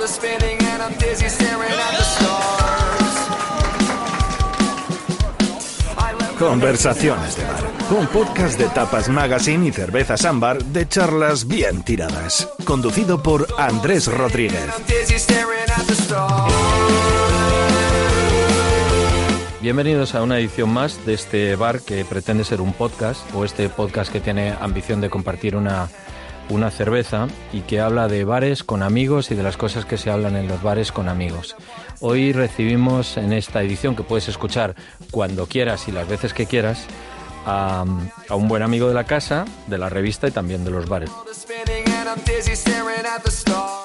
world is spinning and I'm dizzy staring at the stars. I left Conversaciones de bar. Un podcast de Tapas Magazine y Cervezas Ámbar de charlas bien tiradas. Conducido por Andrés Rodríguez. Bienvenidos a una edición más de este bar que pretende ser un podcast, o este podcast que tiene ambición de compartir una, una cerveza y que habla de bares con amigos y de las cosas que se hablan en los bares con amigos. Hoy recibimos en esta edición, que puedes escuchar cuando quieras y las veces que quieras, a, a un buen amigo de la casa, de la revista y también de los bares.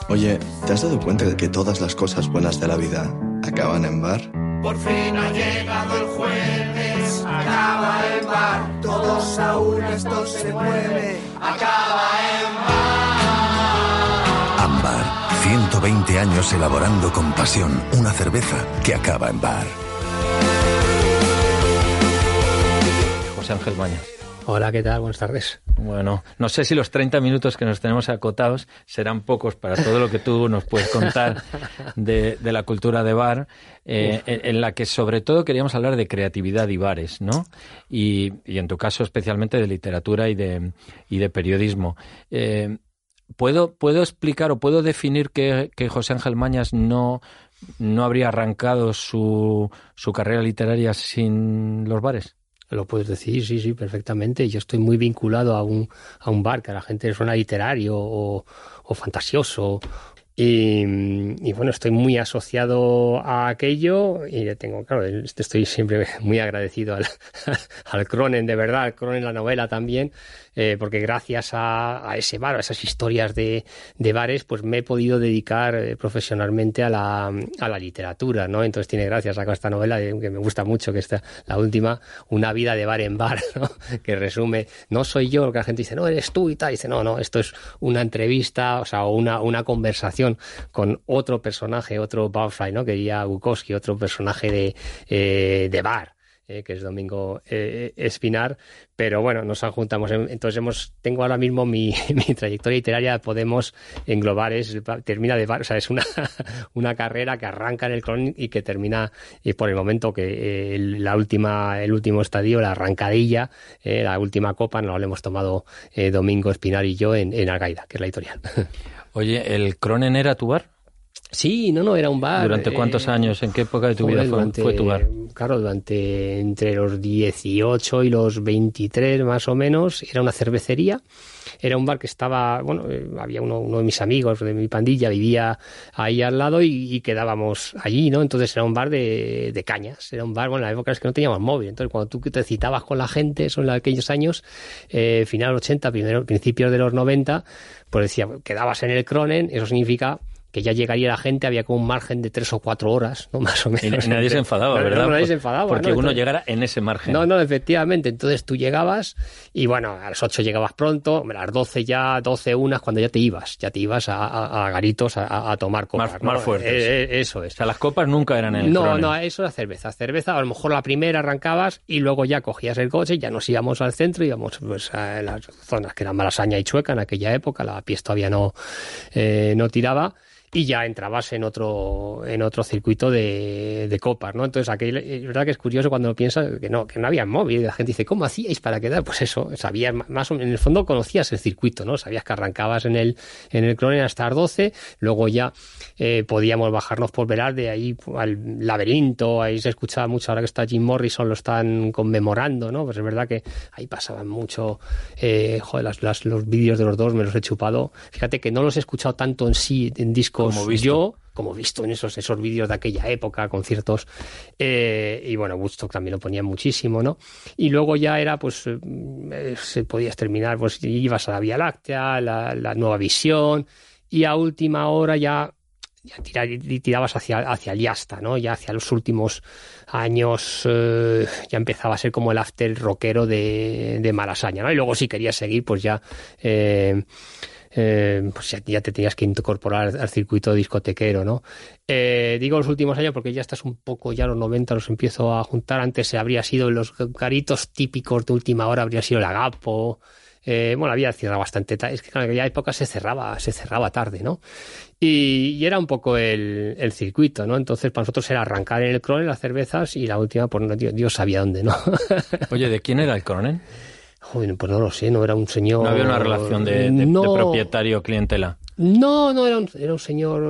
Oye, ¿te has dado cuenta de que todas las cosas buenas de la vida acaban en bar? Por fin ha llegado el jueves, acaba el bar, todos a una esto se mueve, acaba 120 años elaborando con pasión una cerveza que acaba en bar. José Ángel Mañas. Hola, ¿qué tal? Buenas tardes. Bueno, no sé si los 30 minutos que nos tenemos acotados serán pocos para todo lo que tú nos puedes contar de, de la cultura de bar, eh, en, en la que sobre todo queríamos hablar de creatividad y bares, ¿no? Y, y en tu caso especialmente de literatura y de, y de periodismo. Eh, ¿puedo, ¿Puedo explicar o puedo definir que, que José Ángel Mañas no, no habría arrancado su, su carrera literaria sin los bares? Lo puedes decir, sí, sí, perfectamente. Yo estoy muy vinculado a un, a un bar que a la gente le suena literario o, o fantasioso. Y, y bueno, estoy muy asociado a aquello y tengo, claro, estoy siempre muy agradecido al, al Cronen, de verdad, al Cronen la novela también, eh, porque gracias a, ese bar, a esas historias de, de bares, pues me he podido dedicar eh, profesionalmente a la, a la literatura, ¿no? Entonces tiene gracias, saco esta novela eh, que me gusta mucho, que está la última, Una vida de bar en bar, ¿no? Que resume, no soy yo, que la gente dice, no, eres tú y tal, y dice, no, no, esto es una entrevista, o sea, una, una conversación con otro personaje, otro Barfly, ¿no? Que diría Bukowski, otro personaje de, eh, de bar. Eh, que es Domingo eh, Espinar, pero bueno, nos juntamos. Entonces hemos, tengo ahora mismo mi, mi trayectoria literaria, podemos englobar, es, termina de o es una, una carrera que arranca en el cron y que termina y por el momento que eh, la última, el último estadio, la arrancadilla, eh, la última copa, nos la hemos tomado eh, Domingo Espinar y yo en, en Algaida, que es la editorial. Oye, ¿el Cronen era tu bar? Sí, no, no, era un bar. ¿Durante cuántos eh, años? ¿En qué época de tu vida fue, durante, fue, tu bar? Claro, durante entre los 18 y los 23 más o menos, era una cervecería. Era un bar que estaba, bueno, eh, había uno, uno, de mis amigos de mi pandilla, vivía ahí al lado y, y, quedábamos allí, ¿no? Entonces era un bar de, de cañas, era un bar, bueno, en la época es que no teníamos móvil, entonces cuando tú te citabas con la gente, son aquellos años, eh, final 80, primero, principios de los 90, pues decía, quedabas en el Cronen, eso significa que ya llegaría la gente, había como un margen de tres o cuatro horas, ¿no? Más o menos. Y nadie se enfadaba, ¿verdad? No, nadie se enfadaba. Porque ¿no? uno Entonces, llegara en ese margen. No, no, efectivamente. Entonces tú llegabas y bueno, a las ocho llegabas pronto, a las doce ya, doce, unas, cuando ya te ibas, ya te ibas a, a, a garitos a, a, tomar copas. Más, más fuertes. Eh, eh, eso es. O sea, las copas nunca eran en el No, no, eso era cerveza. Cerveza, a lo mejor la primera arrancabas y luego ya cogías el coche, ya nos íbamos al centro, íbamos pues, a las zonas que eran Malasaña y Chueca en aquella época, la pies todavía no, eh, no tiraba y ya entrabas en otro en otro circuito de, de copas, ¿no? Entonces, aquí es verdad que es curioso cuando lo piensas que no, que no había móvil. La gente dice, ¿cómo hacíais para quedar? Pues eso, sabías más en el fondo conocías el circuito, ¿no? Sabías que arrancabas en el, en el Cronen hasta las 12, luego ya eh, podíamos bajarnos por Velarde ahí al laberinto, ahí se escuchaba mucho, ahora que está Jim Morrison lo están conmemorando, ¿no? Pues es verdad que ahí pasaban mucho, eh, joder, las, los vídeos de los dos me los he chupado. Fíjate que no los he escuchado tanto en sí, en como visto. yo, como visto en esos, esos vídeos de aquella época, conciertos, eh, y bueno, Woodstock también lo ponía muchísimo, ¿no? Y luego ya era, pues, eh, se podías terminar, pues ibas a la Vía Láctea, la, la nueva visión, y a última hora ya ya tirar, tirabas hacia, hacia el Yasta, ¿no? Ya hacia los últimos años eh, ya empezaba a ser como el after rockero de, de Malasaña, ¿no? Y luego si querías seguir, pues ya... Eh, eh, pues ya, te tenías que incorporar al, circuito discotequero, ¿no? Eh, digo los últimos años porque ya estás un poco, ya los 90 los empiezo a juntar. Antes habría sido los caritos típicos de última hora, habría sido el Agapo, Eh, bueno, vida cierra bastante tarde. Es que en aquella época se cerraba, se cerraba tarde, ¿no? Y, era un poco el, circuito, ¿no? Entonces, para nosotros era arrancar en el Cronen las cervezas y la última, pues no, Dios sabía dónde, ¿no? Oye, ¿de quién era el Cronen? Joder, pues no lo sé, no era un señor. No había una relación de, de, No. de propietario-clientela. No, no, era un, era un señor.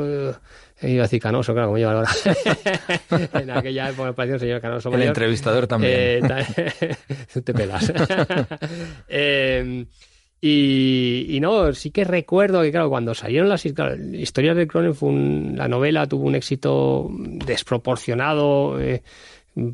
Eh, iba a decir canoso, claro, como yo ahora. en aquella época me parecía un señor canoso. El mayor. entrevistador también. Eh, ta- te pelas. Eh, y, y no, sí que recuerdo que, claro, cuando salieron las claro, historias de Cronen, fue un- la novela tuvo un éxito desproporcionado eh,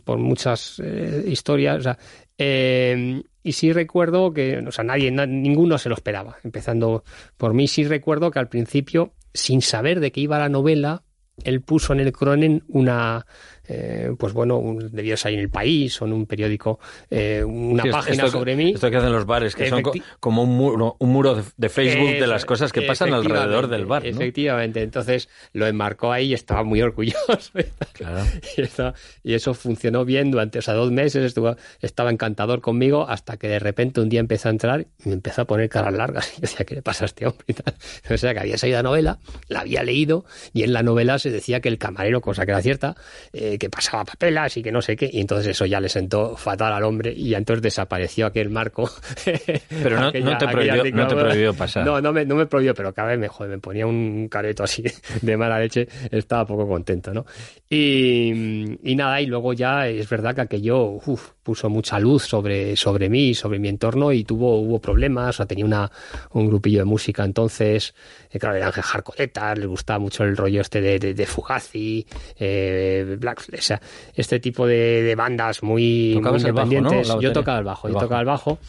por muchas eh, historias. O sea, eh, y sí recuerdo que, o sea, nadie, na- ninguno se lo esperaba. Empezando por mí, sí recuerdo que al principio, sin saber de qué iba la novela, él puso en el Cronen una, eh, pues bueno, un, debió salir en el país o en un periódico, eh, una Sí, es- página esto- sobre mí. Esto que hacen los bares, que son Efecti- como un muro, un muro de, de Facebook de Eso, las cosas que pasan alrededor del bar. ¿no? Efectivamente, entonces lo enmarcó ahí y estaba muy orgulloso. Claro. Y, eso, y eso funcionó bien durante, o sea, dos meses estuvo, estaba encantador conmigo hasta que de repente un día empezó a entrar y me empezó a poner caras largas. Y decía, ¿qué le pasa a este hombre? Y tal. O sea, que había salido la novela, la había leído y en la novela se decía que el camarero, cosa que era cierta, eh, que pasaba papelas y que no sé qué. Y entonces eso ya le sentó fatal al hombre y entonces desapareció aquel marco. Pero no- no te prohibió- no te prohibió pasar. No, no me, no me prohibió, pero cada vez me, joder, me ponía un careto así de mala leche, estaba poco contento, ¿no? Y, y nada, y luego ya es verdad que aquello uf, puso mucha luz sobre, sobre mí, sobre mi entorno y tuvo, hubo problemas, o sea, tenía una, un grupillo de música entonces, eh, claro, eran hardcoretas, les gustaba mucho el rollo este de, de, de Fugazi, eh, Black, o sea, este tipo de, de bandas muy, muy el bajo, ¿no? independientes. Yo tocaba el bajo, El yo bajo. tocaba el bajo.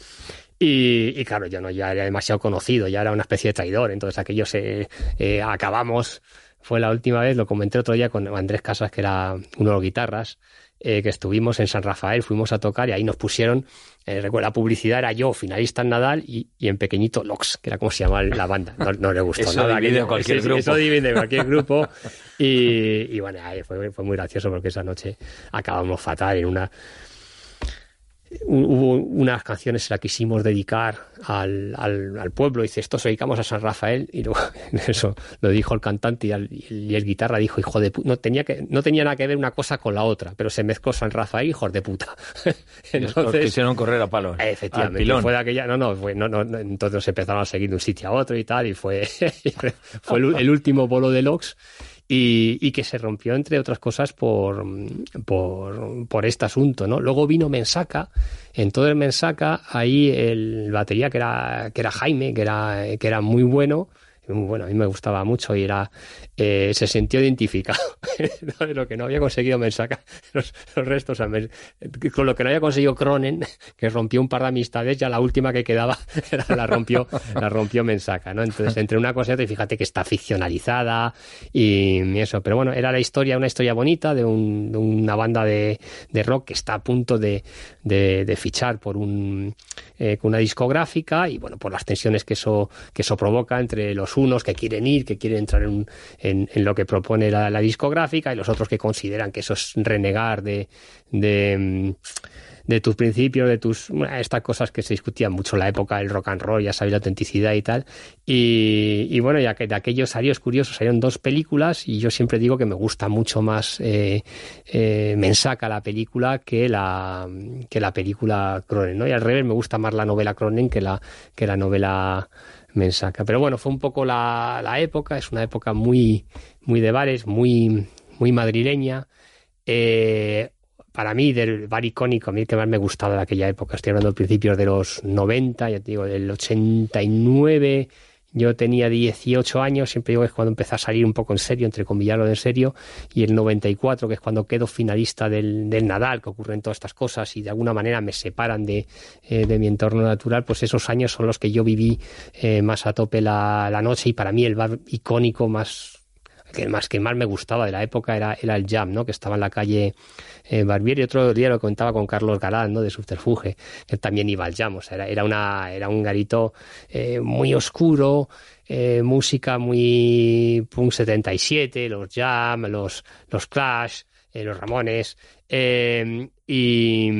Y, y claro, yo no ya era demasiado conocido, ya era una especie de traidor. Entonces aquello se eh, acabamos. Fue la última vez, lo comenté otro día con Andrés Casas, que era uno de los guitarras, eh, que estuvimos en San Rafael, fuimos a tocar y ahí nos pusieron, eh, recuerdo, la publicidad era yo, finalista en Nadal, y, y en pequeñito Lox, que era como se llamaba la banda. No, no le gustó Eso nada. divide cualquier sí, grupo. Eso divide cualquier grupo. Y, y bueno, ahí fue, fue muy gracioso porque esa noche acabamos fatal en una hubo unas canciones que la quisimos dedicar al, al, al pueblo. Dice, esto se dedicamos a San Rafael. Y luego eso lo dijo el cantante y, el, y el guitarra dijo, hijo de puta. No tenía, que, no tenía nada que ver una cosa con la otra, pero se mezcló San Rafael, hijos de puta. Entonces, quisieron correr a palos. al Efectivamente, pilón. fue de aquella, no, no, fue, no, no, no, entonces empezaron a seguir de un sitio a otro y tal, y fue, fue el, el último bolo de Lox y, y que se rompió, entre otras cosas, por, por, por este asunto, ¿no? Luego vino Mensaca, en todo el Mensaca, ahí el batería que era, que era Jaime, que era, que era muy bueno, bueno, a mí me gustaba mucho y era, eh, se sintió identificado de lo que no había conseguido Mensaca, los, los restos, o sea, con lo que no había conseguido Cronen, que rompió un par de amistades, ya la última que quedaba era- la rompió, la rompió Mensaca, ¿no? Entonces, entre una cosa y otra, y fíjate que está ficcionalizada y eso, pero bueno, era la historia, una historia bonita de, un- de una banda de, de rock que está a punto de, de- fichar por un, eh, una discográfica y bueno, por las tensiones que eso, que eso provoca entre los unos que quieren ir, que quieren entrar en, lo que propone la, discográfica y los otros que consideran que eso es renegar de, de, mm, tus principios, de tus estas cosas que se discutían mucho en la época del rock and roll, ya sabéis la autenticidad y tal. Y, bueno, ya que de aquellos salió curioso, salieron dos películas y yo siempre digo que me gusta mucho más eh, eh, Mensaca la película que la que la película Cronen, ¿no? Y al revés me gusta más la novela Cronen que la que la novela Mensaca. Pero bueno, fue un poco la, la época, es una época muy muy de bares, muy muy madrileña. Eh, para mí, del bar icónico, a mí el que más me gustaba de aquella época, estoy hablando de principios de los 90, ya te digo, del 89, yo tenía 18 años, siempre digo que es cuando empecé a salir un poco en serio, entre comillarlo de en serio, y el 94, que es cuando quedo finalista del, del Nadal, que ocurren todas estas cosas y de alguna manera me separan de, eh, de mi entorno natural, pues esos años son los que yo viví eh, más a tope la, la noche y para mí el bar icónico más que más que más me gustaba de la época era, el Jam, ¿no? Que estaba en la calle eh, Barbieri. Otro día lo contaba con Carlos Galán, ¿no? De Subterfuge, que también iba al Jam. O sea, era, era, una, era un garito eh, muy oscuro, eh, música muy punk 77, los Jam, los, los Clash, eh, los Ramones. y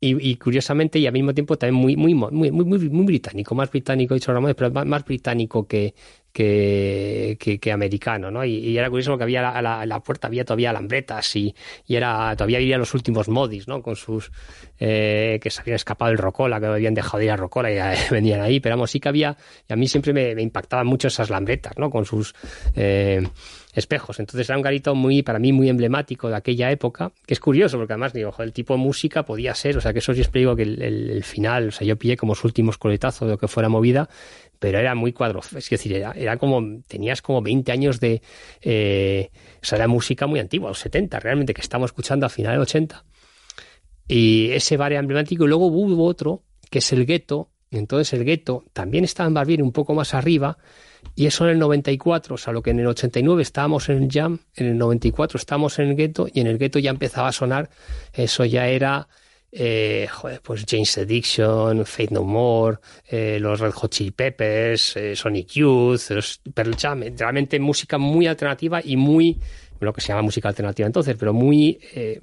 y, curiosamente y al mismo tiempo también muy muy muy muy, muy, británico, más británico dicho Ramón, pero más, británico que, que, americano, ¿no? Y, era curioso que había a la, puerta había todavía alambretas y, era todavía había los últimos modis, ¿no? Con sus eh, que se habían escapado del Rocola, que habían dejado de ir a Rocola y venían ahí, pero vamos, sí que había y a mí siempre me, impactaban mucho esas lambretas, ¿no? Con sus eh, espejos. Entonces era un garito muy, para mí, muy emblemático de aquella época, que es curioso, porque además digo, el tipo de música podía ser, o sea, que eso siempre digo que el, final, o sea, yo pillé como los últimos coletazos de lo que fuera movida, pero era muy cuadro, es decir, era, era como, tenías como 20 años de, eh, o sea, era música muy antigua, los 70, realmente, que estamos escuchando a final del 80. Y ese bar era emblemático, y luego hubo otro, que es el gueto, entonces el gueto también estaba en Barbie un poco más arriba, y eso en el 94, o sea, lo que en el 89 estábamos en el Jam, en el 94 estábamos en el gueto y en el gueto ya empezaba a sonar, eso ya era, eh, joder, pues James Addiction, Faith No More, eh, los Red Hot Chili Peppers, eh, Sonic Youth, los Pearl Jam, realmente música muy alternativa y muy lo que se llama música alternativa entonces, pero muy eh,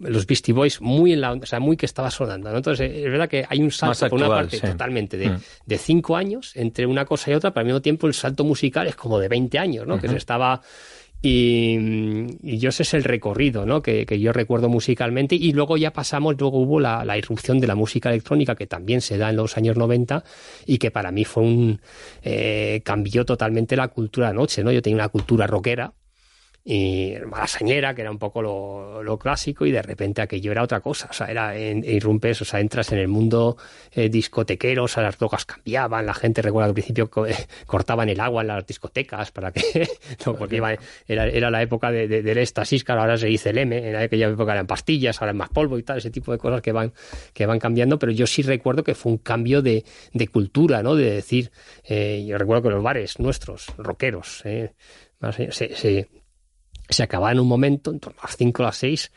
los Beastie Boys muy en la o sea, muy que estaba sonando. ¿no? Entonces, es verdad que hay un salto por una parte totalmente de, mm. de, cinco años entre una cosa y otra, pero al mismo tiempo el salto musical es como de 20 años, ¿no? Que se estaba y, yo ese es el recorrido ¿no? que, que, yo recuerdo musicalmente y luego ya pasamos, luego hubo la, la, irrupción de la música electrónica que también se da en los años 90 y que para mí fue un eh, cambió totalmente la cultura de noche, ¿no? Yo tenía una cultura rockera y Malasañera, que era un poco lo, lo, clásico, y de repente aquello era otra cosa, o sea, era en, irrumpes, o sea, entras en el mundo eh, discotequero, o sea, las drogas cambiaban, la gente recuerda al principio eh, cortaban el agua en las discotecas para que, no, porque iba, era, era la época de, de, del éxtasis, que ahora se dice el M, en aquella época eran pastillas, ahora es más polvo y tal, ese tipo de cosas que van, que van cambiando, pero yo sí recuerdo que fue un cambio de, de cultura, ¿no? De decir, eh, yo recuerdo que los bares nuestros, rockeros, eh, se, se, se acababa en un momento, en torno a las 5 o las 6,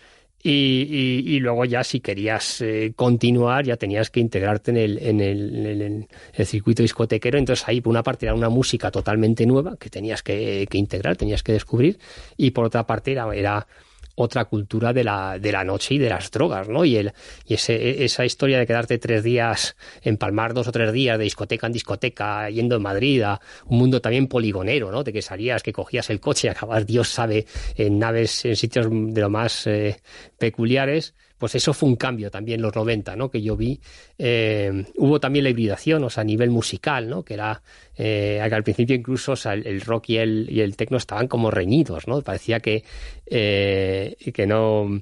y, luego ya si querías eh, continuar ya tenías que integrarte en el, en el, el, circuito discotequero, entonces ahí por una parte era una música totalmente nueva que tenías que, que integrar, tenías que descubrir, y por otra parte era otra cultura de la, de la noche y de las drogas, ¿no? Y, el, y ese, esa historia de quedarte tres días, en Palmar dos o tres días de discoteca en discoteca, yendo en Madrid a un mundo también poligonero, ¿no? De que salías, que cogías el coche y acabas, Dios sabe, en naves, en sitios de lo más eh, peculiares pues eso fue un cambio también los 90, ¿no? Que yo vi. Eh, hubo también la hibridación, o sea, a nivel musical, ¿no? Que era, eh, al principio incluso o sea, el, rock y el, y el techno estaban como reñidos, ¿no? Parecía que, eh, que no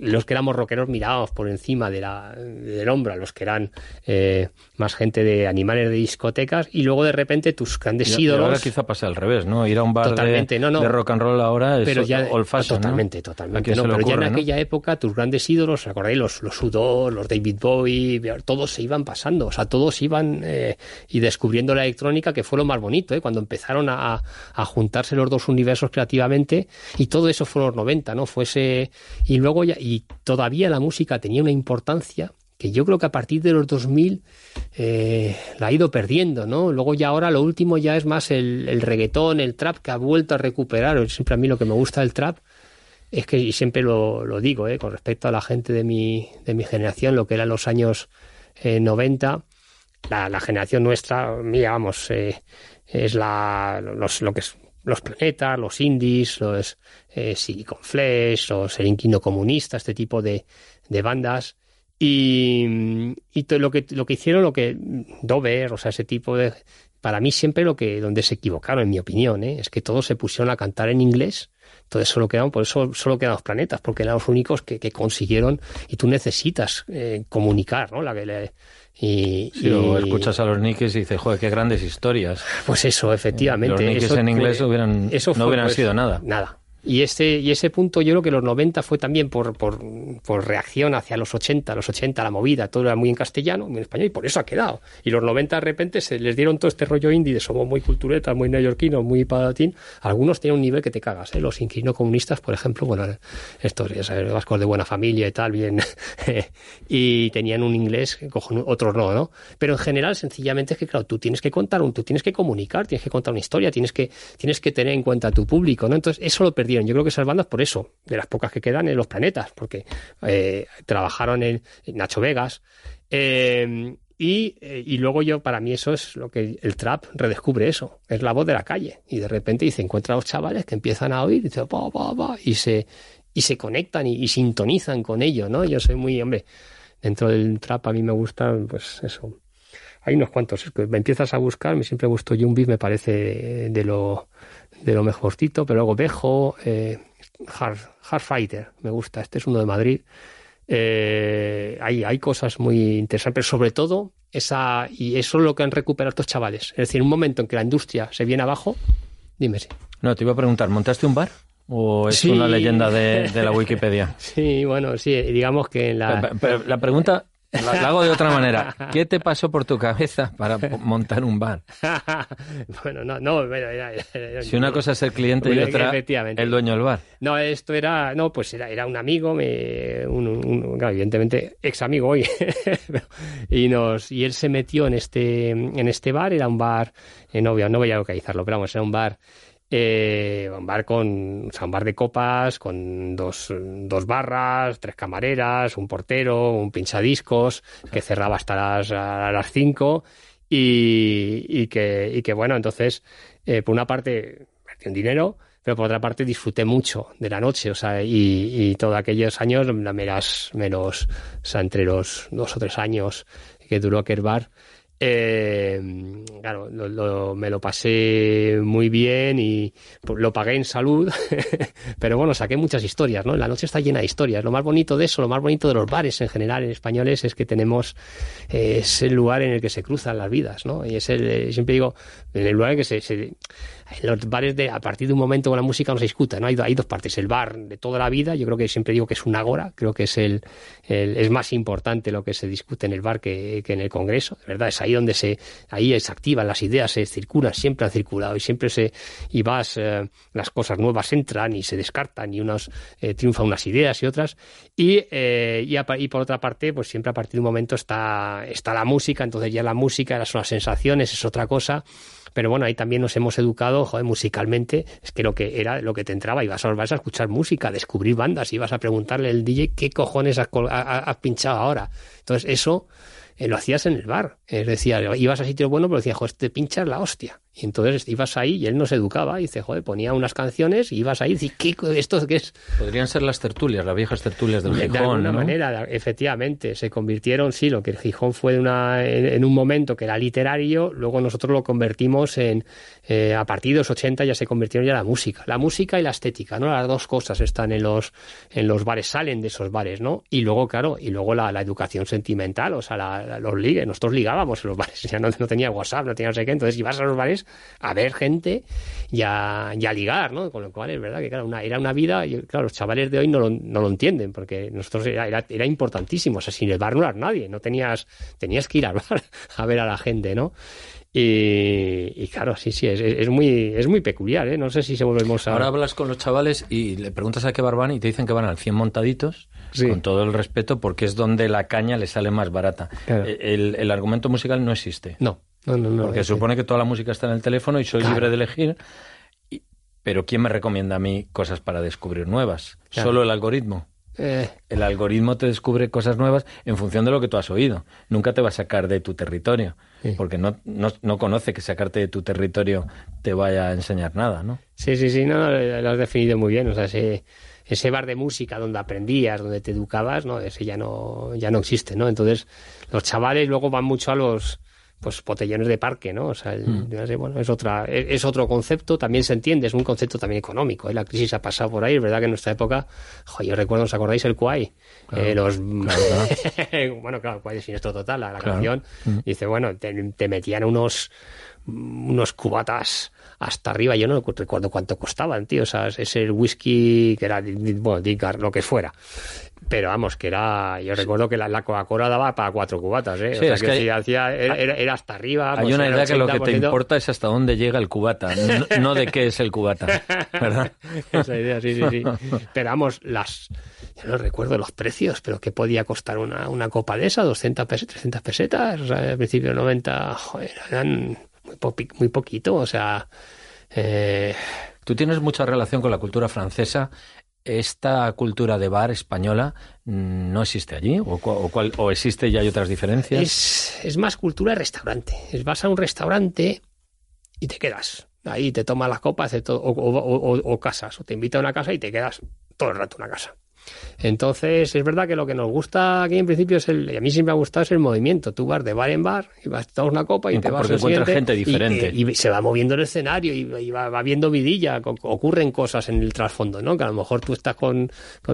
los que éramos rockeros mirábamos por encima de la, del hombro a los que eran eh, más gente de animales de discotecas y luego de repente tus grandes ídolos. ahora quizá pase al revés, ¿no? Ir a un bar totalmente, de, no, no. de, rock and roll ahora es pero ya, old fashion, Totalmente, totalmente. No, pero ya en aquella época tus grandes ídolos, ¿recordáis? Los, los Sudor, los David Bowie, todos se iban pasando, o sea, todos iban eh, y descubriendo la electrónica que fue lo más bonito, ¿eh? Cuando empezaron a, a juntarse los dos universos creativamente y todo eso fue los 90, ¿no? Fuese y luego ya y todavía la música tenía una importancia que yo creo que a partir de los 2000 eh, la ha ido perdiendo, ¿no? Luego ya ahora lo último ya es más el, reggaetón, el trap que ha vuelto a recuperar. Siempre a mí lo que me gusta del trap es que, y siempre lo, lo digo, ¿eh? con respecto a la gente de mi, de mi generación, lo que eran los años eh, 90, la, la, generación nuestra, mía, vamos, eh, es la, los, lo que es los planetas, los indies, los eh, Silicon Flash, los el Inquino Comunista, este tipo de, de bandas. Y, y lo, que, lo que hicieron, lo que Dover, o sea, ese tipo de... Para mí siempre lo que, donde se equivocaron, en mi opinión, ¿eh? es que todos se pusieron a cantar en inglés, entonces solo quedaron, por eso solo quedan los planetas, porque eran los únicos que, que consiguieron, y tú necesitas eh, comunicar, ¿no? La que le, y, o escuchas a los Nikes y dices, joder, qué grandes historias. Pues eso, efectivamente. Los Nikes en inglés hubieran, eso no hubieran pues, sido nada. Nada. Y, este, y ese punto yo creo que los 90 fue también por, por, por, reacción hacia los 80, los 80 la movida, todo era muy en castellano, muy en español, y por eso ha quedado. Y los 90 de repente se les dieron todo este rollo indie de somos muy culturetas, muy neoyorquinos, muy palatín. Algunos tenían un nivel que te cagas, ¿eh? los inquilino comunistas, por ejemplo, bueno, estos ¿sabes? vascos de buena familia y tal, bien, y tenían un inglés, otros no, ¿no? Pero en general, sencillamente es que, claro, tú tienes que contar, un, tú tienes que comunicar, tienes que contar una historia, tienes que, tienes que tener en cuenta a tu público, ¿no? Entonces, eso lo perdí Yo creo que esas bandas por eso, de las pocas que quedan en los planetas, porque eh, trabajaron en, Nacho Vegas. Eh, y, eh, y, luego yo, para mí eso es lo que el trap redescubre eso, es la voz de la calle. Y de repente dice, encuentra a los chavales que empiezan a oír y, y se y se conectan y, sintonizan con ello, ¿no? Yo soy muy, hombre, dentro del trap a mí me gusta, pues eso. Hay unos cuantos, que me empiezas a buscar, me siempre gustó Beat, me parece de lo, de lo mejorcito, pero luego Bejo, eh, Hard, Hard Fighter, me gusta, este es uno de Madrid. Eh, hay, hay cosas muy interesantes, pero sobre todo esa, y eso es lo que han recuperado estos chavales. Es decir, un momento en que la industria se viene abajo, dime si. No, te iba a preguntar, ¿montaste un bar? ¿O es una leyenda de, la Wikipedia? Sí, bueno, sí, digamos que en la... la pregunta la, hago de otra manera. ¿Qué te pasó por tu cabeza para montar un bar? bueno, no, no. si una cosa es el cliente y otra el dueño del bar. No, esto era, no, pues era, era un amigo, me, un, evidentemente ex amigo hoy, y nos, y él se metió en este, en este bar. Era un bar, eh, no voy, no voy a localizarlo, pero vamos, era un bar eh, un bar con, un bar de copas, con dos, dos, barras, tres camareras, un portero, un pinchadiscos, que cerraba hasta las, a las cinco. Y, y, que, y que bueno, entonces, eh, por una parte, perdí un dinero, pero por otra parte disfruté mucho de la noche, o sea, y, y todos aquellos años, menos, menos, o sea, entre los dos o tres años que duró aquel bar, eh, claro, me lo pasé muy bien y lo pagué en salud, pero bueno, saqué muchas historias, ¿no? La noche está llena de historias. Lo más bonito de eso, lo más bonito de los bares en general en españoles es que tenemos eh, es el lugar en el que se cruzan las vidas, ¿no? Y es el, eh, siempre digo, en el lugar en que se, se los bares de, a partir de un momento con la música no se discuta, ¿no? Hay, hay, dos partes, el bar de toda la vida, yo creo que siempre digo que es un agora, creo que es el, es más importante lo que se discute en el bar que, que, en el congreso, de verdad, es ahí donde se, ahí se activan las ideas, se circulan, siempre han circulado y siempre se, y vas, eh, las cosas nuevas entran y se descartan y unos, eh, triunfan unas ideas y otras, y, eh, y, y, por otra parte, pues siempre a partir de un momento está, está la música, entonces ya la música, son las sensaciones, es otra cosa, pero bueno, ahí también nos hemos educado, musicalmente, es que lo que era lo que te entraba, ibas a, vas a escuchar música, a descubrir bandas, ibas a preguntarle al DJ qué cojones has pinchado ahora. Entonces, eso eh, lo hacías en el bar. Es decir, ibas a sitio bueno, pero decías, joder, te pinchas la hostia. Y entonces ibas ahí y él nos educaba y dice, joder, ponía unas canciones y ibas ahí y dices, ¿qué, ¿esto qué es? Podrían ser las tertulias, las viejas tertulias del Gijón. De alguna manera, efectivamente, se convirtieron, sí, lo que el Gijón fue una, en, un momento que era literario, luego nosotros lo convertimos en, eh, a partir de los 80 ya se convirtieron ya en la música. La música y la estética, ¿no? Las dos cosas están en los, en los bares, salen de esos bares, ¿no? Y luego, claro, y luego la, la educación sentimental, o sea, la, los ligues, nosotros ligábamos en los bares, ya no, no tenía WhatsApp, no tenía no sé qué, entonces ibas a los bares a ver gente y a, ligar, ¿no? Con lo cual es verdad que, claro, una, era una vida, y claro, los chavales de hoy no lo, no lo entienden, porque nosotros era, era, importantísimo, o sea, sin el bar no eras nadie, no tenías, tenías que ir al bar a ver a la gente, ¿no? Y, claro, sí, sí, es, es, muy, es muy peculiar, ¿eh? No sé si se volvemos a... Ahora hablas con los chavales y le preguntas a qué bar van y te dicen que van al 100 montaditos, con todo el respeto, porque es donde la caña le sale más barata. E, el, el, argumento musical no existe. No, no, no. no porque supone que toda la música está en el teléfono y soy libre de elegir. pero ¿quién me recomienda a mí cosas para descubrir nuevas? Solo el algoritmo. Eh. El algoritmo te descubre cosas nuevas en función de lo que tú has oído. Nunca te va a sacar de tu territorio, porque no, no, conoce que sacarte de tu territorio te vaya a enseñar nada, ¿no? Sí, sí, sí, no, lo has definido muy bien. O sea, ese, ese bar de música donde aprendías, donde te educabas, ¿no? Ese ya no, ya no existe, ¿no? Entonces, los chavales luego van mucho a los pues botellones de parque, ¿no? O sea, mm. bueno, es otra, es, otro concepto, también se entiende, es un concepto también económico. ¿eh? La crisis ha pasado por ahí, es verdad que en nuestra época, yo recuerdo, ¿os acordáis el Kuai? Eh, los, bueno, claro, Kuai de Sinestro Total, la, canción, mm. dice, bueno, te, metían unos, unos cubatas hasta arriba, yo no recuerdo cuánto costaban, tío, o sea, es el whisky que era, bueno, lo que fuera pero vamos, que era. Yo recuerdo que la, Coca-Cola daba para cuatro cubatas, ¿eh? o sea, que, si hacía, era, hasta arriba. Hay pues una idea que lo que te importa es hasta dónde llega el cubata, no, de qué es el cubata, ¿verdad? Esa idea, sí, sí, sí. Pero vamos, las. Yo no recuerdo los precios, pero ¿qué podía costar una, una copa de esa? ¿200 pesetas, 300 pesetas? O sea, al principio de 90, joder, eran muy, muy poquito, o sea. Eh, Tú tienes mucha relación con la cultura francesa. ¿Esta cultura de bar española no existe allí? ¿O, cuál, o existe y hay otras diferencias? Es, es más cultura de restaurante. Es vas a un restaurante y te quedas. Ahí te tomas las copas o, o, casas. O te invita a una casa y te quedas todo el rato en una casa. Entonces, es verdad que lo que nos gusta aquí en principio es el, y a mí siempre me ha gustado es el movimiento. Tú vas de bar en bar y vas, tomas una copa y te vas Porque encuentras gente diferente. Y, se va moviendo el escenario y, va, viendo vidilla, ocurren cosas en el trasfondo, ¿no? Que a lo mejor tú estás con...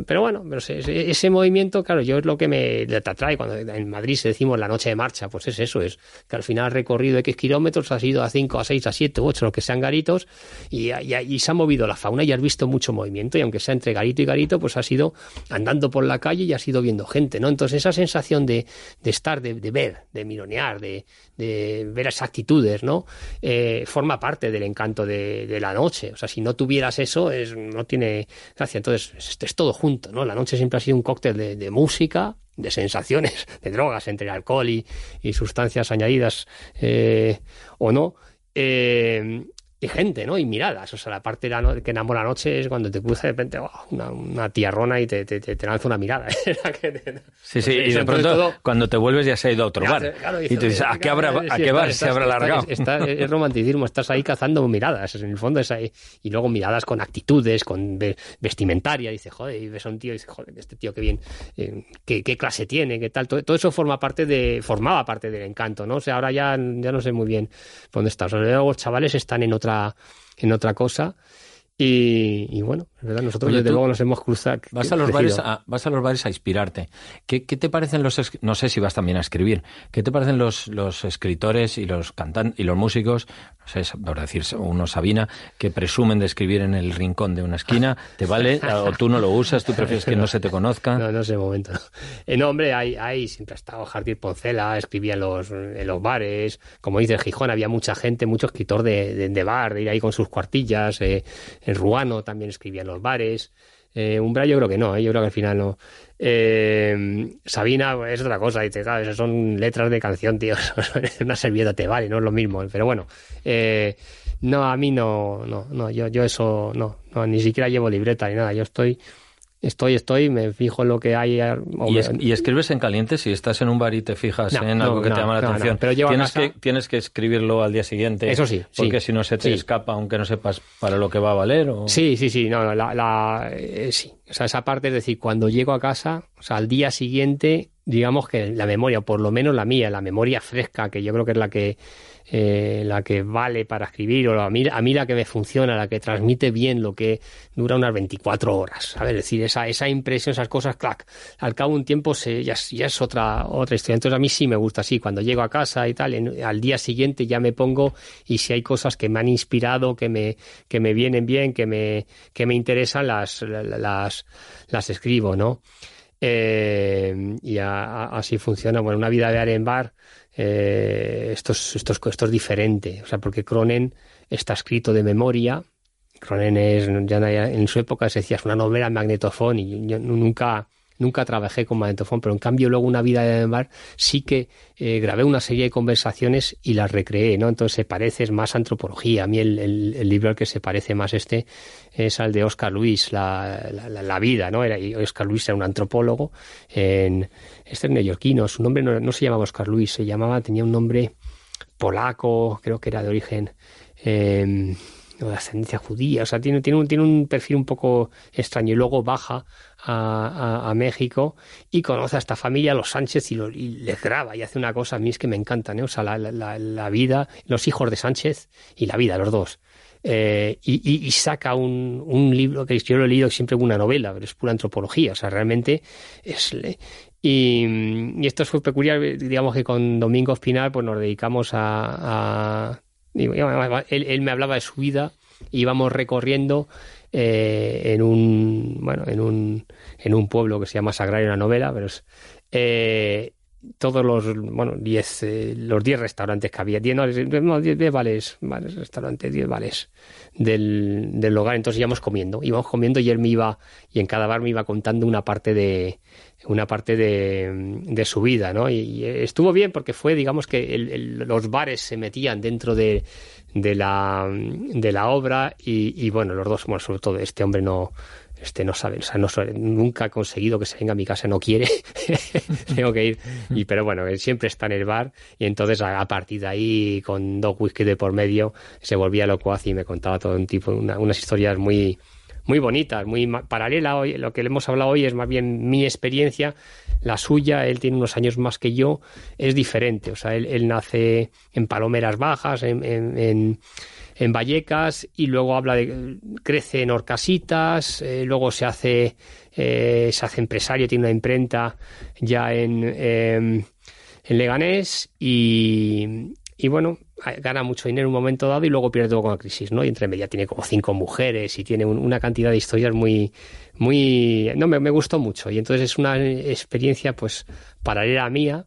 pero bueno, pero ese, movimiento, claro, yo es lo que me te atrae. Cuando en Madrid se decimos la noche de marcha, pues es eso, es que al final has recorrido X kilómetros, has ido a 5, a 6, a 7, 8, lo que sean garitos, y, y, se ha movido la fauna y has visto mucho movimiento, y aunque sea entre garito y garito, pues ha sido andando por la calle y has ido viendo gente, ¿no? Entonces esa sensación de, estar, de, ver, de mironear, de, ver esas actitudes, ¿no? Eh, forma parte del encanto de, la noche. O sea, si no tuvieras eso, es, no tiene gracia. Entonces es, todo junto, ¿no? La noche siempre ha sido un cóctel de, música, de sensaciones, de drogas, entre alcohol y, sustancias añadidas eh, o no. Eh, y gente, ¿no? Y miradas. O sea, la parte de la que enamora noche es cuando te cruza de repente oh, una, una tiarrona y te, te, te, lanza una mirada. sí, sí, y de pronto cuando te vuelves ya se ha ido a otro bar. y tú dices, ¿a qué, habrá, ¿a qué bar se habrá alargado? es romanticismo, estás ahí cazando miradas. En el fondo es ahí. Y luego miradas con actitudes, con vestimentaria. Dice, joder, y ves a un tío y dice, joder, este tío qué bien, eh, qué, qué, clase tiene, qué tal. Todo, todo, eso forma parte de, formaba parte del encanto, ¿no? O sea, ahora ya, ya no sé muy bien dónde está. O sea, luego los chavales están en otra en otra cosa. Y, bueno, verdad, nosotros desde luego nos hemos cruzado. Vas a los bares a, vas a los bares a inspirarte. ¿Qué, ¿Qué, te parecen los no sé si vas también a escribir? ¿Qué te parecen los, los escritores y los cantantes y los músicos no sé, por decir uno Sabina, que presumen de escribir en el rincón de una esquina, ¿te vale? ¿O tú no lo usas? ¿Tú prefieres que no se te conozca? No, no sé, momento. En hombre, hay, hay, siempre ha estado Jardín Poncela, escribía en los, en los bares, como dice Gijón, había mucha gente, mucho escritor de, de, bar, de ir ahí con sus cuartillas, eh, en Ruano también escribía en los bares. Eh, Umbra yo creo que no, eh, yo creo que al final no. Eh, Sabina es otra cosa, dice, claro, esas son letras de canción, tío. Una servilleta te vale, no es lo mismo. Pero bueno, eh, no, a mí no, no, no, yo, yo eso no, no, ni siquiera llevo libreta ni nada. Yo estoy estoy, estoy, me fijo en lo que hay. ¿Y, escribes en caliente si estás en un bar y te fijas en algo que te llama la atención? pero tienes, que, tienes que escribirlo al día siguiente. Eso sí. Porque si no se te escapa, aunque no sepas para lo que va a valer. ¿o? Sí, sí, sí. No, la, la eh, sí. O sea, esa parte es decir, cuando llego a casa, o sea, al día siguiente, digamos que la memoria, por lo menos la mía, la memoria fresca, que yo creo que es la que eh, la que vale para escribir, o a mí, a mí la que me funciona, la que transmite bien lo que dura unas 24 horas. A ver, es decir, esa, esa impresión, esas cosas, clac, al cabo de un tiempo se, ya, ya, es otra, otra historia. Entonces a mí sí me gusta así, cuando llego a casa y tal, al día siguiente ya me pongo y si hay cosas que me han inspirado, que me, que me vienen bien, que me, que me interesan, las, las, las escribo, ¿no? Eh, y así funciona. Bueno, una vida de en bar eh, esto, es, es, diferente, o sea, porque Cronen está escrito de memoria. Cronen es, ya en su época se decía, es una novela magnetofón y yo nunca, nunca trabajé con magnetofón, pero en cambio luego una vida de bar sí que eh, grabé una serie de conversaciones y las recreé, ¿no? Entonces se parece, más antropología. A mí el, libro al que se parece más este es al de Oscar Luis, la, la, vida, ¿no? Era, Oscar Luis era un antropólogo en este es neoyorquino, su nombre no, se llamaba Oscar Luis, se llamaba, tenía un nombre polaco, creo que era de origen eh, de ascendencia judía, o sea, tiene, tiene, un, tiene un perfil un poco extraño y luego baja a, México y conoce a esta familia, los Sánchez, y, lo, les graba y hace una cosa a mí es que me encanta, ¿no? o sea, la, la, vida, los hijos de Sánchez y la vida, los dos. Eh, y, y, saca un, un, libro que yo lo he leído siempre una novela, pero es pura antropología, o sea, realmente es, y, esto fue peculiar, digamos que con Domingo Espinal pues nos dedicamos a... él, me hablaba de su vida, íbamos recorriendo eh, en un bueno en un, en un pueblo que se llama Sagrario, una novela, pero es, eh, todos los, bueno, 10, eh, los 10 restaurantes que había, 10, no, 10, vales, restaurantes, 10 vales del, del hogar. Entonces íbamos comiendo, íbamos comiendo y él me iba, y en cada bar me iba contando una parte de, una parte de, de su vida, ¿no? Y, estuvo bien porque fue, digamos que los bares se metían dentro de, de, la, de la obra y, y bueno, los dos, bueno, sobre todo este hombre no, este no sabe, o sea, nunca ha conseguido que se venga a mi casa, no quiere, tengo que ir. Y, pero bueno, él siempre está en el bar y entonces a, partir de ahí, con dos whisky de por medio, se volvía locuaz y me contaba todo un tipo, unas historias muy, muy bonitas, muy paralela. Hoy, lo que le hemos hablado hoy es más bien mi experiencia, la suya, él tiene unos años más que yo, es diferente. O sea, él, nace en Palomeras Bajas, en en Vallecas y luego habla de crece en Orcasitas, eh, luego se hace eh, se hace empresario, tiene una imprenta ya en, em, en Leganés y, y bueno, gana mucho dinero en un momento dado y luego pierde todo con la crisis, ¿no? Y entre media tiene como cinco mujeres y tiene una cantidad de historias muy, muy, no, me, me, gustó mucho y entonces es una experiencia pues paralela a mía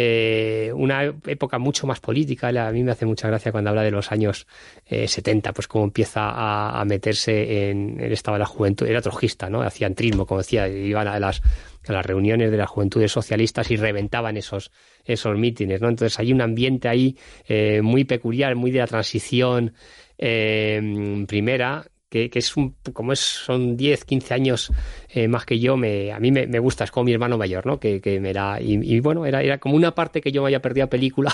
eh, una época mucho más política. A mí me hace mucha gracia cuando habla de los años 70, eh, pues cómo empieza a, meterse en el estado de la juventud. Era trojista, ¿no? Hacía antrismo, como decía, iban a las, a las reuniones de las juventudes socialistas y reventaban esos, esos mítines, ¿no? Entonces hay un ambiente ahí eh, muy peculiar, muy de la transición primera, que, es un, como es, son 10, 15 años eh, más que yo, me, a mí me, gusta, es como mi hermano mayor, ¿no? Que, que me da, y, bueno, era, era como una parte que yo me había perdido a película,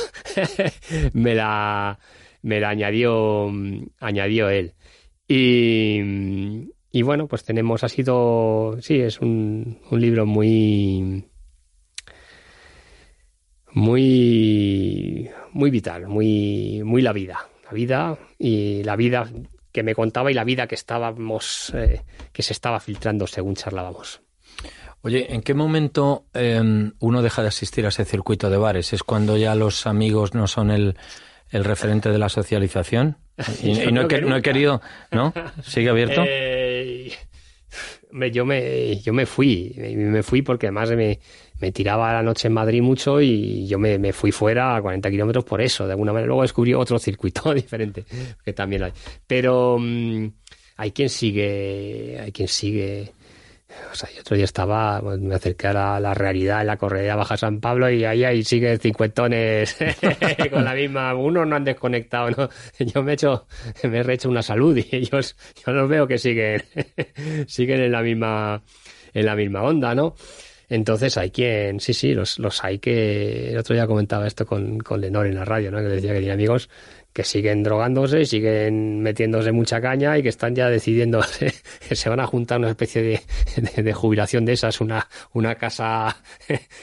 me la, me la añadió, añadió él. Y, y bueno, pues tenemos, ha sido, sí, es un, un libro muy, muy, muy vital, muy, muy la vida. La vida y la vida que me contaba y la vida que estábamos, eh, que se estaba filtrando según charlábamos. Oye, ¿en qué momento em, uno deja de asistir a ese circuito de bares? ¿Es cuando ya los amigos no son el, el referente de la socialización? Y, no, he, querido, ¿no? ¿Sigue abierto? Eh, yo, me, yo me fui, me fui porque además me, me tiraba la noche en Madrid mucho y yo me, fui fuera a 40 kilómetros por eso, de alguna manera. Luego descubrí otro circuito diferente, que también hay. Pero mm, hay quien sigue, hay quien sigue. O sea, yo otro día estaba, pues, me acerqué a la, realidad en la correa Baja San Pablo y ahí, ahí sigue cincuentones con la misma. Unos no han desconectado, ¿no? Yo me he hecho, me he rehecho una salud y ellos, yo los veo que siguen, siguen en la misma, en la misma onda, ¿no? Entonces hay quien, sí, sí, los, los hay que. El otro día comentaba esto con, con Lenore en la radio, ¿no? Que decía que tenía amigos que siguen drogándose, siguen metiéndose mucha caña y que están ya decidiendo que se van a juntar una especie de, de, jubilación de esas, una, una casa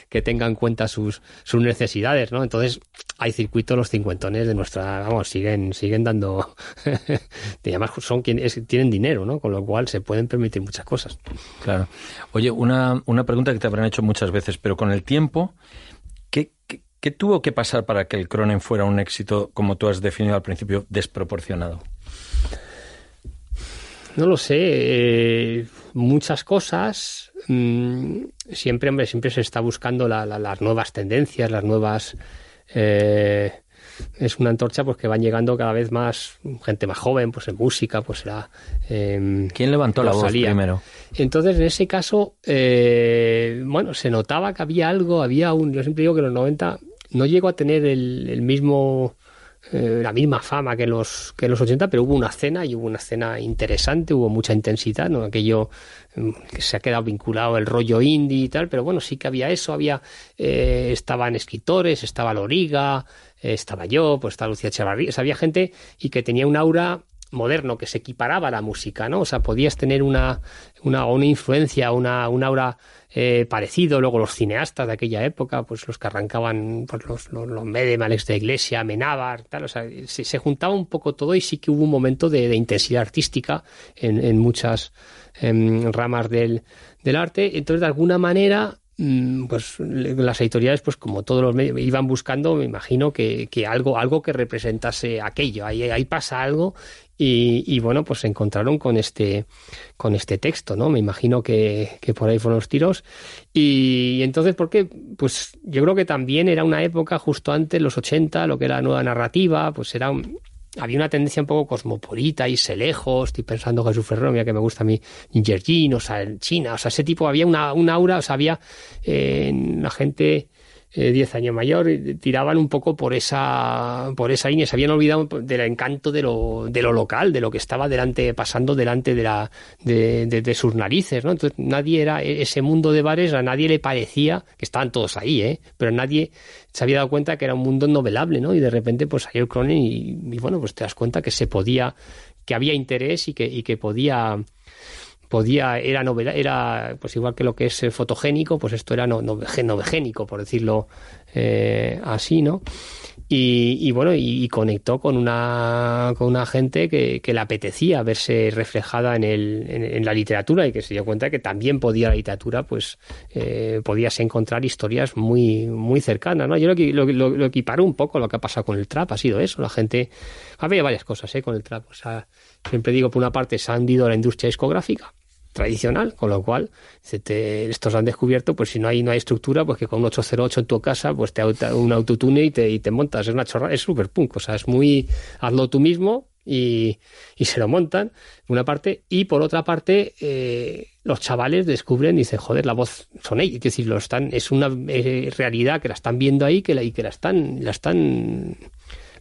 que tenga en cuenta sus, sus necesidades, ¿no? Entonces, hay circuitos, los cincuentones de nuestra, vamos, siguen, siguen dando, además son quienes tienen dinero, ¿no? Con lo cual se pueden permitir muchas cosas. Claro. Oye, una, una pregunta que te habrán hecho muchas veces, pero con el tiempo, ¿qué, qué ¿Qué tuvo que pasar para que el Cronen fuera un éxito, como tú has definido al principio, desproporcionado? No lo sé. Eh, muchas cosas. Mm, siempre, hombre, siempre se está buscando las nuevas tendencias, las nuevas. Eh, es una antorcha pues que van llegando cada vez más gente más joven, pues en música, pues será. Em, ¿Quién levantó la voz primero? Entonces, en ese caso, eh, bueno, se notaba que había algo, había un. Yo siempre digo que en los 90 no llegó a tener el, mismo eh, la misma fama que los que los 80, pero hubo una cena y hubo una cena interesante, hubo mucha intensidad, no aquello mm, que se ha quedado vinculado el rollo indie y tal, pero bueno, sí que había eso, había eh, estaban escritores, estaba Loriga, eh, estaba yo, pues estaba Lucía Echevarría, había gente y que tenía un aura moderno que se equiparaba a la música, ¿no? O sea, podías tener una, una, una influencia, una, una aura eh, parecido. Luego los cineastas de aquella época, pues los que arrancaban, pues los, los, los Medem, Alex de Iglesia, Menábar, tal, o sea, se, juntaba un poco todo y sí que hubo un momento de, intensidad artística en, en muchas ramas del, del arte. Entonces, de alguna manera, pues las editoriales, pues como todos los medios, iban buscando, me imagino, que, que algo, algo que representase aquello. Ahí, pasa algo y, bueno, pues se encontraron con este, con este texto, ¿no? Me imagino que, que por ahí fueron los tiros. Y, entonces, ¿por qué? Pues yo creo que también era una época justo antes, los 80, lo que era la nueva narrativa, pues era había una tendencia un poco cosmopolita, y lejos, estoy pensando Jesús Ferrero, mira que me gusta a mí, Ninjerjin, o sea, China, o sea, ese tipo, había una, una aura, o sea, había eh, la gente 10 eh, años mayor, tiraban un poco por esa, por esa línea, se habían olvidado del encanto de lo, de lo local, de lo que estaba delante, pasando delante de, la, de, sus narices, ¿no? Entonces nadie era, e, ese mundo de bares, a nadie le parecía, que estaban todos ahí, ¿eh? Pero nadie se había dado cuenta que era un mundo novelable, ¿no? Y de repente pues salió el Cronen y, y bueno, pues te das cuenta que se podía, que había interés y que, y que podía podía, era novela, era pues igual que lo que es fotogénico, pues esto era no, novegénico, por decirlo eh, así, ¿no? Y, bueno, y, conectó con una, con una gente que, que le apetecía verse reflejada en, el, en, la literatura y que se dio cuenta que también podía la literatura, pues eh, podías encontrar historias muy, muy cercanas, ¿no? Yo lo, lo, lo, lo equiparo un poco lo que ha pasado con el trap, ha sido eso, la gente, había varias cosas, ¿eh? Con el trap, o sea, siempre digo, por una parte se ha hundido la industria discográfica, tradicional, con lo cual estos han descubierto, pues si no hay no hay estructura, pues que con un 808 en tu casa, pues te un autotune y te, y te montas, es una chorra, es súper punk, o sea, es muy, hazlo tú mismo y, y se lo montan, una parte, y por otra parte, eh, los chavales descubren y dicen, joder, la voz son ellos, es decir, lo están, es una eh, realidad que la están viendo ahí que la, y que la están, la están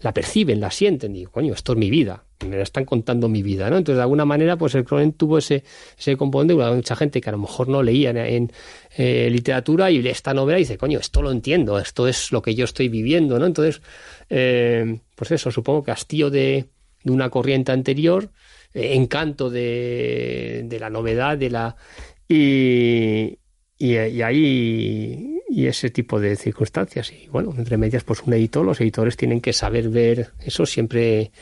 la perciben, la sienten, y coño, esto es mi vida, me la están contando mi vida, ¿no? Entonces, de alguna manera, pues el Cronen tuvo ese, ese componente, mucha gente que a lo mejor no leía en, eh, literatura y lee esta novela y dice, coño, esto lo entiendo, esto es lo que yo estoy viviendo, ¿no? Entonces, eh, pues eso, supongo que hastío de, de una corriente anterior, eh, encanto de, de la novedad, de la... Y, y, ahí y ese tipo de circunstancias y bueno entre medias pues un editor los editores tienen que saber ver eso siempre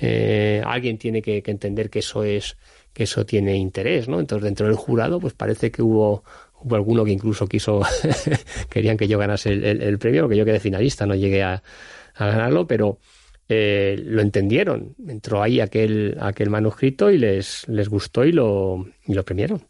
eh, alguien tiene que, entender que eso es que eso tiene interés no entonces dentro del jurado pues parece que hubo hubo alguno que incluso quiso querían que yo ganase el, premio porque yo quedé finalista no llegué a, ganarlo pero eh, lo entendieron. Entró ahí aquel aquel manuscrito y les les gustó y lo y lo premiaron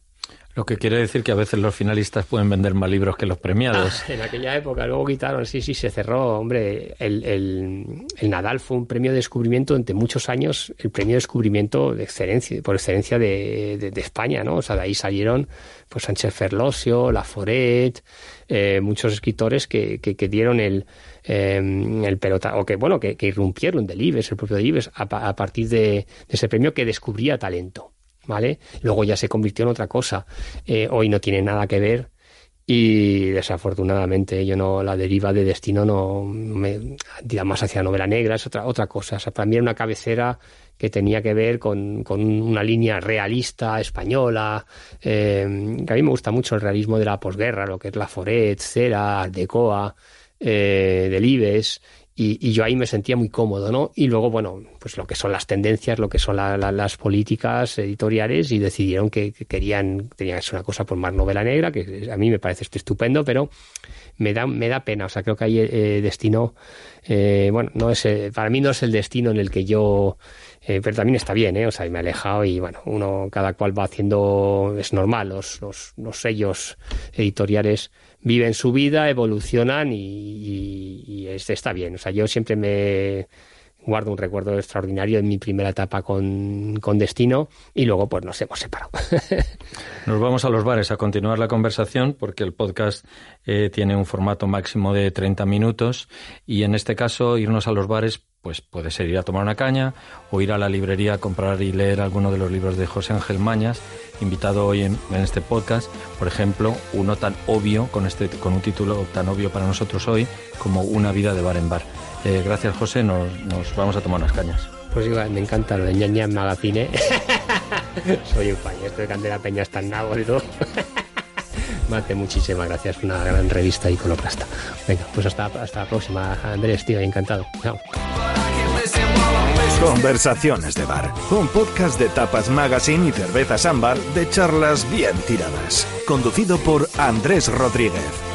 lo que quiere decir que a veces los finalistas pueden vender más libros que los premiados. Ah, en aquella época, luego quitaron, sí, sí, se cerró. Hombre, el, el, Nadal fue un premio de descubrimiento durante muchos años, el premio de descubrimiento de excelencia, por excelencia de, de, España, ¿no? O sea, de ahí salieron pues Sánchez Ferlosio, Laforet, eh, muchos escritores que, que, dieron el, eh, el pelota, o que, bueno, que, irrumpieron del IBES, el propio IBES, a, a partir de, de ese premio que descubría talento. ¿Vale? Luego ya se convirtió en otra cosa. Eh, hoy no tiene nada que ver y desafortunadamente yo no la deriva de destino no me tira más hacia novela negra es otra otra cosa o sea, era una cabecera que tenía que ver con, con una línea realista española eh, que a mí me gusta mucho el realismo de la posguerra lo que es la Foret, Cera, Decoa eh, Delibes y, yo ahí me sentía muy cómodo, ¿no? Y luego, bueno, pues lo que son las tendencias, lo que son las políticas editoriales y decidieron que, querían, tenían que ser una cosa por más novela negra, que a mí me parece estupendo, pero me da, me da pena, o sea, creo que hay eh, destino, eh, bueno, no es, eh, para mí no es el destino en el que yo, pero también está bien, ¿eh? O sea, me he alejado y bueno, uno, cada cual va haciendo, es normal, los, los, los sellos editoriales viven su vida, evolucionan y, está bien. O sea, yo siempre me guardo un recuerdo extraordinario en mi primera etapa con, Destino y luego pues nos hemos separado. Nos vamos a los bares a continuar la conversación porque el podcast eh, tiene un formato máximo de 30 minutos y en este caso irnos a los bares pues puede ser ir a tomar una caña o ir a la librería a comprar y leer alguno de los libros de José Ángel Mañas, invitado hoy en, este podcast, por ejemplo, uno tan obvio, con, este, con un título tan obvio para nosotros hoy, como Una vida de bar en bar. Eh, gracias José, nos, nos, vamos a tomar unas cañas. Pues igual, me encanta lo de ñaña en Magazine. Soy un paño, esto de Candela Peña está en nabo y todo. Mate, muchísimas gracias. Una gran revista iconoclasta. Venga, pues hasta, hasta la próxima, Andrés, tío, encantado. Chao. Conversaciones de Bar, un podcast de Tapas Magazine y Cervezas Ámbar de charlas bien tiradas. Conducido por Andrés Rodríguez.